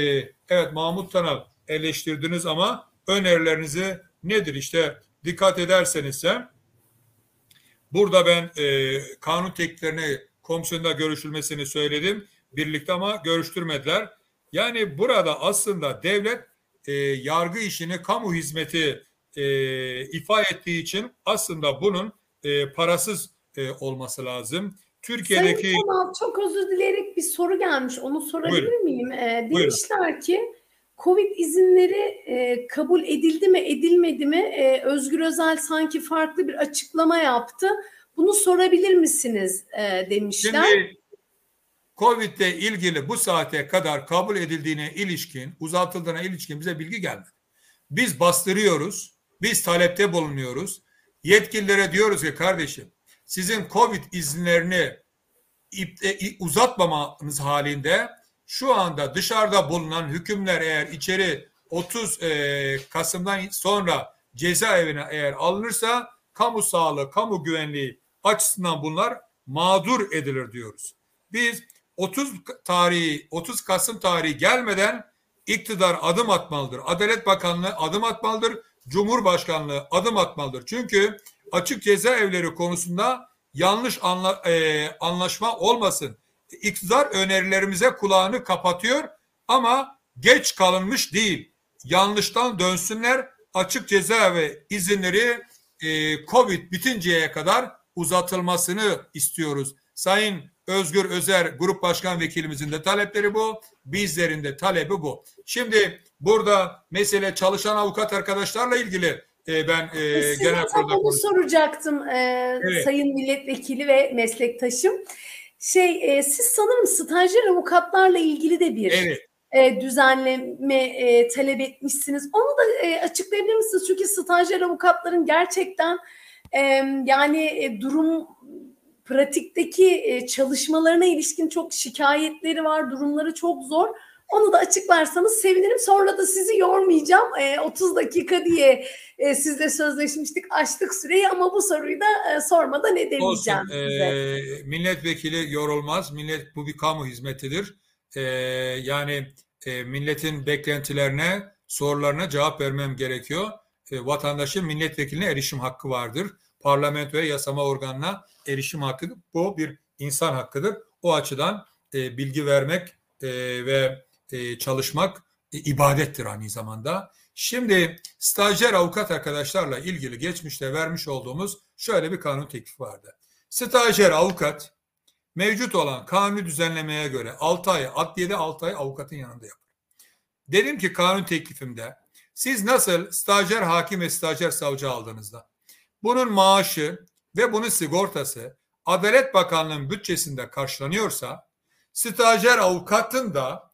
Speaker 2: evet Mahmut Tanal eleştirdiniz ama önerilerinizi nedir işte dikkat ederseniz de burada ben e, kanun tekliflerine komisyonda görüşülmesini söyledim birlikte ama görüştürmediler. Yani burada aslında devlet e, yargı işini kamu hizmeti e, ifa ettiği için aslında bunun e, parasız e, olması lazım. Türkiye'deki
Speaker 1: Sayın Kanal çok özür dileyerek bir soru gelmiş. Onu sorabilir
Speaker 2: Buyurun.
Speaker 1: miyim? Ee,
Speaker 2: Buyurun.
Speaker 1: demişler ki Covid izinleri e, kabul edildi mi edilmedi mi? E, Özgür Özel sanki farklı bir açıklama yaptı. Bunu sorabilir misiniz e, demişler.
Speaker 2: Şimdi Covid ile ilgili bu saate kadar kabul edildiğine ilişkin, uzatıldığına ilişkin bize bilgi gelmedi. Biz bastırıyoruz, biz talepte bulunuyoruz. Yetkililere diyoruz ki kardeşim sizin Covid izinlerini ipte, uzatmamanız halinde şu anda dışarıda bulunan hükümler eğer içeri 30 e, Kasım'dan sonra cezaevine eğer alınırsa kamu sağlığı, kamu güvenliği açısından bunlar mağdur edilir diyoruz. Biz 30 tarihi 30 Kasım tarihi gelmeden iktidar adım atmalıdır. Adalet Bakanlığı adım atmalıdır. Cumhurbaşkanlığı adım atmalıdır. Çünkü açık cezaevleri konusunda yanlış anla, e, anlaşma olmasın. İktidar önerilerimize kulağını kapatıyor ama geç kalınmış değil. Yanlıştan dönsünler. Açık cezaevi izinleri e, Covid bitinceye kadar uzatılmasını istiyoruz. Sayın Özgür Özer Grup Başkan Vekilimizin de talepleri bu. Bizlerin de talebi bu. Şimdi burada mesele çalışan avukat arkadaşlarla ilgili e, ben e,
Speaker 1: Size
Speaker 2: genel kurulda
Speaker 1: onu
Speaker 2: konuştum.
Speaker 1: soracaktım e,
Speaker 2: Evet.
Speaker 1: sayın milletvekili ve meslektaşım. Şey e, siz sanırım stajyer avukatlarla ilgili de bir
Speaker 2: Evet.
Speaker 1: e, düzenleme e, talep etmişsiniz. Onu da e, açıklayabilir misiniz? Çünkü stajyer avukatların gerçekten e, yani e, durum pratikteki e, çalışmalarına ilişkin çok şikayetleri var. Durumları çok zor. Onu da açıklarsanız sevinirim. Sonra da sizi yormayacağım. E, 30 dakika diye e, sizle sözleşmiştik. Açtık süreyi ama bu soruyu da e, sormadan edemeyeceğim
Speaker 2: Olsun.
Speaker 1: size.
Speaker 2: Ee, milletvekili yorulmaz. Millet bu bir kamu hizmetidir. Ee, yani e, milletin beklentilerine, sorularına cevap vermem gerekiyor. E, vatandaşın milletvekiline erişim hakkı vardır. Parlamentoya, yasama organına erişim hakkı bu bir insan hakkıdır. O açıdan e, bilgi vermek e, ve e, çalışmak e, ibadettir aynı zamanda. Şimdi stajyer avukat arkadaşlarla ilgili geçmişte vermiş olduğumuz şöyle bir kanun teklifi vardı. Stajyer avukat mevcut olan kanuni düzenlemeye göre 6 ay, adliyede 6 ay avukatın yanında yapar. Dedim ki kanun teklifimde siz nasıl stajyer hakim ve stajyer savcı aldığınızda bunun maaşı ve bunun sigortası Adalet Bakanlığı'nın bütçesinde karşılanıyorsa stajyer avukatın da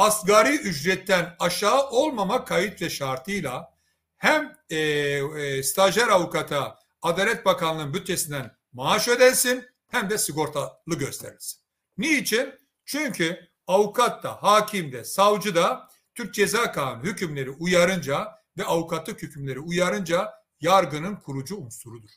Speaker 2: asgari ücretten aşağı olmama kayıt ve şartıyla hem e, e, stajyer avukata Adalet Bakanlığı'nın bütçesinden maaş ödensin hem de sigortalı gösterilsin. Niçin? Çünkü avukat da, hakim de, savcı da Türk Ceza Kanunu hükümleri uyarınca ve avukatlık hükümleri uyarınca yargının kurucu unsurudur.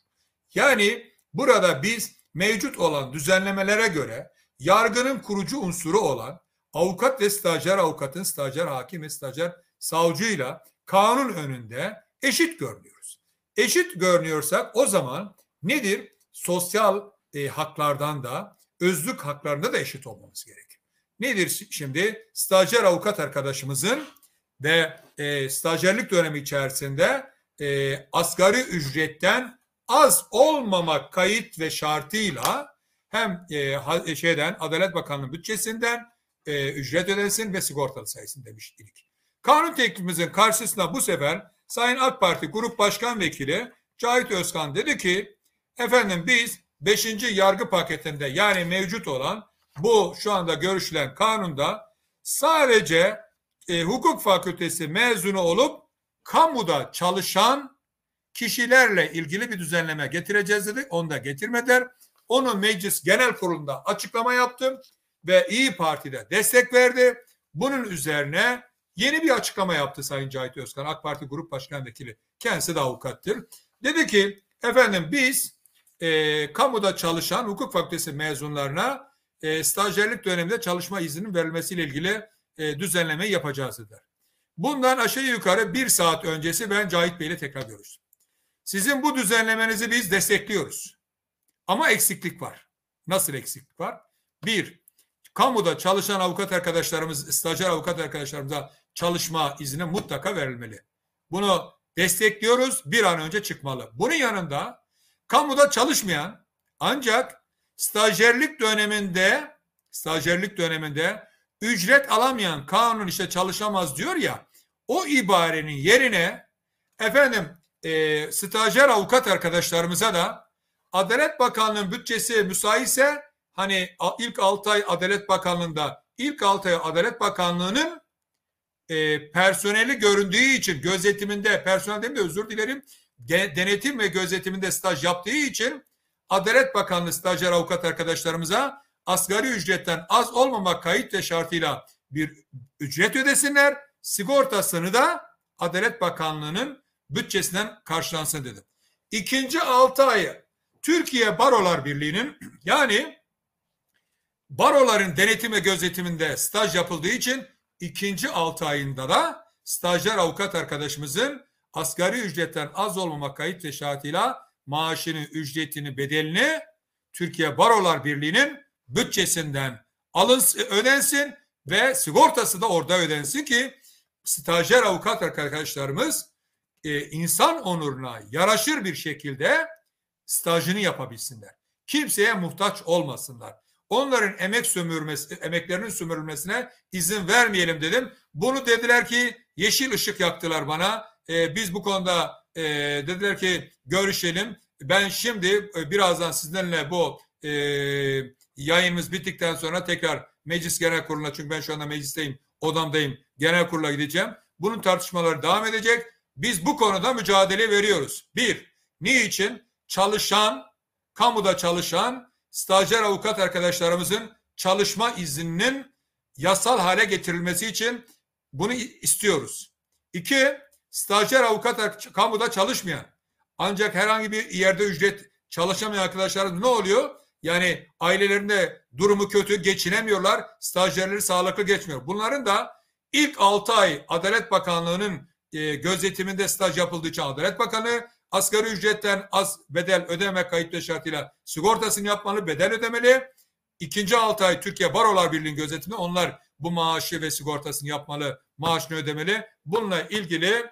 Speaker 2: Yani burada biz mevcut olan düzenlemelere göre yargının kurucu unsuru olan avukat ve stajyer avukatın, stajyer hakim ve stajyer savcıyla kanun önünde eşit görünüyoruz. Eşit görünüyorsak o zaman nedir? Sosyal e, haklardan da özlük haklarında da eşit olmamız gerekir. Nedir şimdi? Stajyer avukat arkadaşımızın ve e, stajyerlik dönemi içerisinde e, asgari ücretten az olmamak kayıt ve şartıyla hem e, şeyden Adalet Bakanlığı bütçesinden e, ücret ödensin ve sigortalı sayısın demiştik. Kanun teklifimizin karşısına bu sefer Sayın AK Parti Grup Başkan Vekili Cahit Özkan dedi ki efendim biz 5. yargı paketinde yani mevcut olan bu şu anda görüşülen kanunda sadece e, hukuk fakültesi mezunu olup kamuda çalışan kişilerle ilgili bir düzenleme getireceğiz dedik. Onu da getirmediler. Onu meclis genel kurulunda açıklama yaptım ve İyi Parti'de destek verdi. Bunun üzerine yeni bir açıklama yaptı Sayın Cahit Özkan, AK Parti Grup Başkan Vekili. Kendisi de avukattır. Dedi ki efendim biz e, kamuda çalışan hukuk fakültesi mezunlarına e, stajyerlik döneminde çalışma izninin verilmesiyle ilgili e, düzenlemeyi yapacağız dediler. Bundan aşağı yukarı bir saat öncesi ben Cahit Bey ile tekrar görüştüm. Sizin bu düzenlemenizi biz destekliyoruz. Ama eksiklik var. Nasıl eksiklik var? Bir, kamuda çalışan avukat arkadaşlarımız, stajyer avukat arkadaşlarımıza çalışma izni mutlaka verilmeli. Bunu destekliyoruz. Bir an önce çıkmalı. Bunun yanında kamuda çalışmayan ancak stajyerlik döneminde stajyerlik döneminde ücret alamayan kanun işte çalışamaz diyor ya o ibarenin yerine efendim e, stajyer avukat arkadaşlarımıza da Adalet Bakanlığı'nın bütçesi müsaitse hani ilk 6 ay Adalet Bakanlığı'nda ilk 6 ay Adalet Bakanlığı'nın e, personeli göründüğü için gözetiminde personel demeyeyim de özür dilerim ge- denetim ve gözetiminde staj yaptığı için Adalet Bakanlığı stajyer avukat arkadaşlarımıza asgari ücretten az olmamak kayıt ve şartıyla bir ücret ödesinler. Sigortasını da Adalet Bakanlığı'nın bütçesinden karşılansın dedim. İkinci altı ayı Türkiye Barolar Birliği'nin yani baroların denetim ve gözetiminde staj yapıldığı için ikinci altı ayında da stajyer avukat arkadaşımızın asgari ücretten az olmamak kayıt ve şartıyla maaşını, ücretini, bedelini Türkiye Barolar Birliği'nin bütçesinden alınsın, ödensin ve sigortası da orada ödensin ki stajyer avukat arkadaşlarımız e, insan onuruna yaraşır bir şekilde stajını yapabilsinler. Kimseye muhtaç olmasınlar. Onların emek sömürmesi, emeklerinin sömürülmesine izin vermeyelim dedim. Bunu dediler ki yeşil ışık yaktılar bana. E, biz bu konuda e, dediler ki görüşelim. Ben şimdi e, birazdan sizinle bu e, yayınımız bittikten sonra tekrar meclis genel kuruluna çünkü ben şu anda meclisteyim, odamdayım. Genel kurula gideceğim. Bunun tartışmaları devam edecek. Biz bu konuda mücadele veriyoruz. Bir, niçin? Çalışan, kamuda çalışan stajyer avukat arkadaşlarımızın çalışma izninin yasal hale getirilmesi için bunu istiyoruz. İki, stajyer avukat kamuda çalışmayan ancak herhangi bir yerde ücret çalışamayan arkadaşlarımız ne oluyor? Yani ailelerinde durumu kötü geçinemiyorlar. Stajyerleri sağlıklı geçmiyor. Bunların da ilk 6 ay Adalet Bakanlığı'nın e, gözetiminde staj yapıldığı için Adalet Bakanı asgari ücretten az bedel ödeme kayıtlı şartıyla sigortasını yapmalı, bedel ödemeli. İkinci 6 ay Türkiye Barolar Birliği'nin gözetiminde onlar bu maaşı ve sigortasını yapmalı, maaşını ödemeli. Bununla ilgili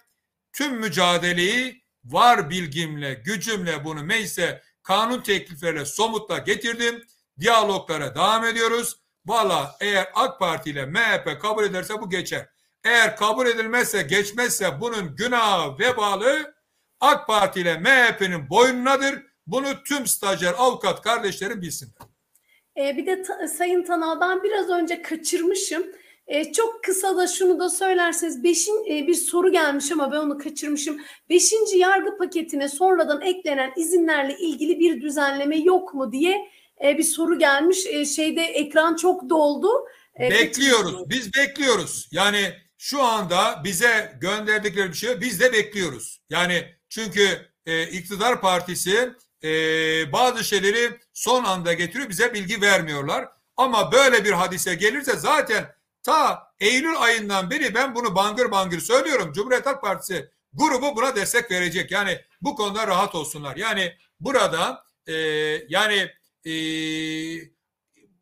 Speaker 2: tüm mücadeleyi var bilgimle, gücümle bunu meclise kanun teklifleriyle somutla getirdim. Diyaloglara devam ediyoruz. Valla eğer AK Parti ile MHP kabul ederse bu geçer. Eğer kabul edilmezse geçmezse bunun günahı vebalı AK Parti ile MHP'nin boynunadır. Bunu tüm stajyer avukat kardeşlerim bilsinler.
Speaker 1: Ee, bir de ta, Sayın Tanal ben biraz önce kaçırmışım. Ee, çok kısa da şunu da söylerseniz beşin, e, bir soru gelmiş ama ben onu kaçırmışım. Beşinci yargı paketine sonradan eklenen izinlerle ilgili bir düzenleme yok mu diye e, bir soru gelmiş. E, şeyde ekran çok doldu.
Speaker 2: E, bekliyoruz. Biz bekliyoruz. Yani şu anda bize gönderdikleri bir şey biz de bekliyoruz. Yani çünkü e, iktidar partisi e, bazı şeyleri son anda getiriyor bize bilgi vermiyorlar. Ama böyle bir hadise gelirse zaten ta Eylül ayından beri ben bunu bangır bangır söylüyorum. Cumhuriyet Halk Partisi grubu buna destek verecek. Yani bu konuda rahat olsunlar. Yani burada e, yani e,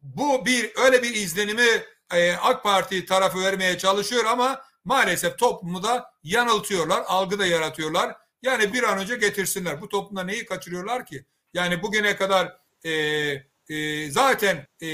Speaker 2: bu bir öyle bir izlenimi e, AK Parti tarafı vermeye çalışıyor ama maalesef toplumu da yanıltıyorlar, algı da yaratıyorlar. Yani bir an önce getirsinler. Bu toplumda neyi kaçırıyorlar ki? Yani bugüne kadar e, e, zaten e,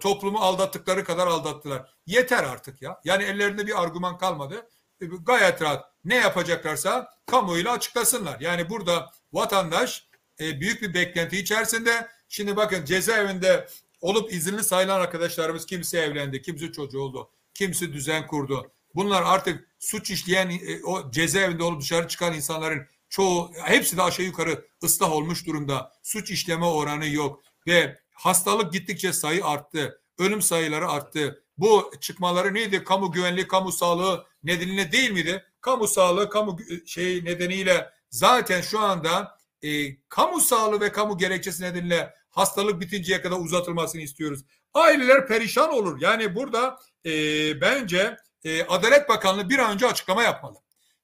Speaker 2: toplumu aldattıkları kadar aldattılar. Yeter artık ya. Yani ellerinde bir argüman kalmadı. E, gayet rahat. Ne yapacaklarsa kamuoyuyla açıklasınlar. Yani burada vatandaş e, büyük bir beklenti içerisinde. Şimdi bakın cezaevinde olup izinli sayılan arkadaşlarımız kimisi evlendi, kimisi çocuğu oldu, kimisi düzen kurdu. Bunlar artık suç işleyen e, o cezaevinde olup dışarı çıkan insanların çoğu hepsi de aşağı yukarı ıslah olmuş durumda. Suç işleme oranı yok ve hastalık gittikçe sayı arttı. Ölüm sayıları arttı. Bu çıkmaları neydi? Kamu güvenliği, kamu sağlığı nedeniyle değil miydi? Kamu sağlığı, kamu şey nedeniyle zaten şu anda e, kamu sağlığı ve kamu gerekçesi nedeniyle hastalık bitinceye kadar uzatılmasını istiyoruz. Aileler perişan olur. Yani burada e, bence e, Adalet Bakanlığı bir an önce açıklama yapmalı.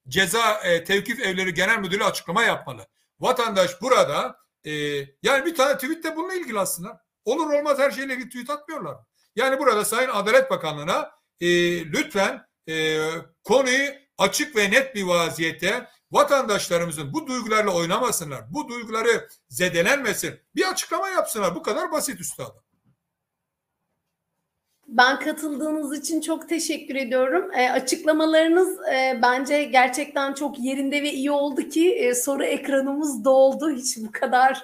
Speaker 2: Ceza e, Tevkif Evleri Genel Müdürü açıklama yapmalı. Vatandaş burada e, yani bir tane tweet de bununla ilgili aslında. Olur olmaz her şeyle ilgili tweet atmıyorlar. Yani burada Sayın Adalet Bakanlığı'na e, lütfen e, konuyu açık ve net bir vaziyette vatandaşlarımızın bu duygularla oynamasınlar. Bu duyguları zedelenmesin. Bir açıklama yapsınlar. Bu kadar basit üstadım.
Speaker 1: Ben katıldığınız için çok teşekkür ediyorum. E, açıklamalarınız e, bence gerçekten çok yerinde ve iyi oldu ki e, soru ekranımız doldu. Hiç bu kadar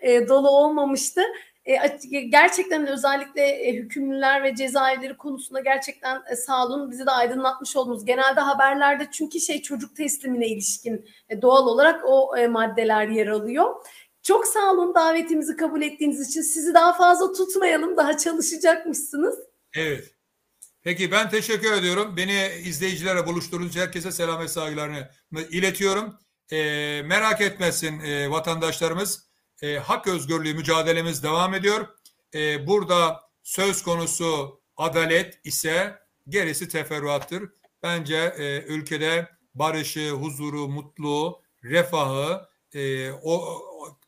Speaker 1: e, dolu olmamıştı. E, gerçekten özellikle e, hükümlüler ve cezaevleri konusunda gerçekten e, sağ olun bizi de aydınlatmış oldunuz. Genelde haberlerde çünkü şey çocuk teslimine ilişkin e, doğal olarak o e, maddeler yer alıyor. Çok sağ olun davetimizi kabul ettiğiniz için. Sizi daha fazla tutmayalım. Daha çalışacakmışsınız.
Speaker 2: Evet. Peki ben teşekkür ediyorum. Beni izleyicilere buluşturduğunuz herkese selam ve saygılarını iletiyorum. E, merak etmesin e, vatandaşlarımız. E, hak özgürlüğü mücadelemiz devam ediyor. E, burada söz konusu adalet ise gerisi teferruattır. Bence e, ülkede barışı, huzuru, mutluluğu, refahı e, o,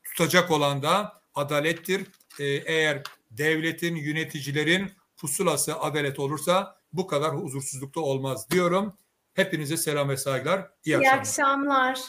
Speaker 2: tutacak olan da adalettir. E, eğer devletin, yöneticilerin pusulası adalet olursa bu kadar huzursuzlukta olmaz diyorum. Hepinize selam ve saygılar. İyi,
Speaker 1: İyi
Speaker 2: akşamlar.
Speaker 1: akşamlar.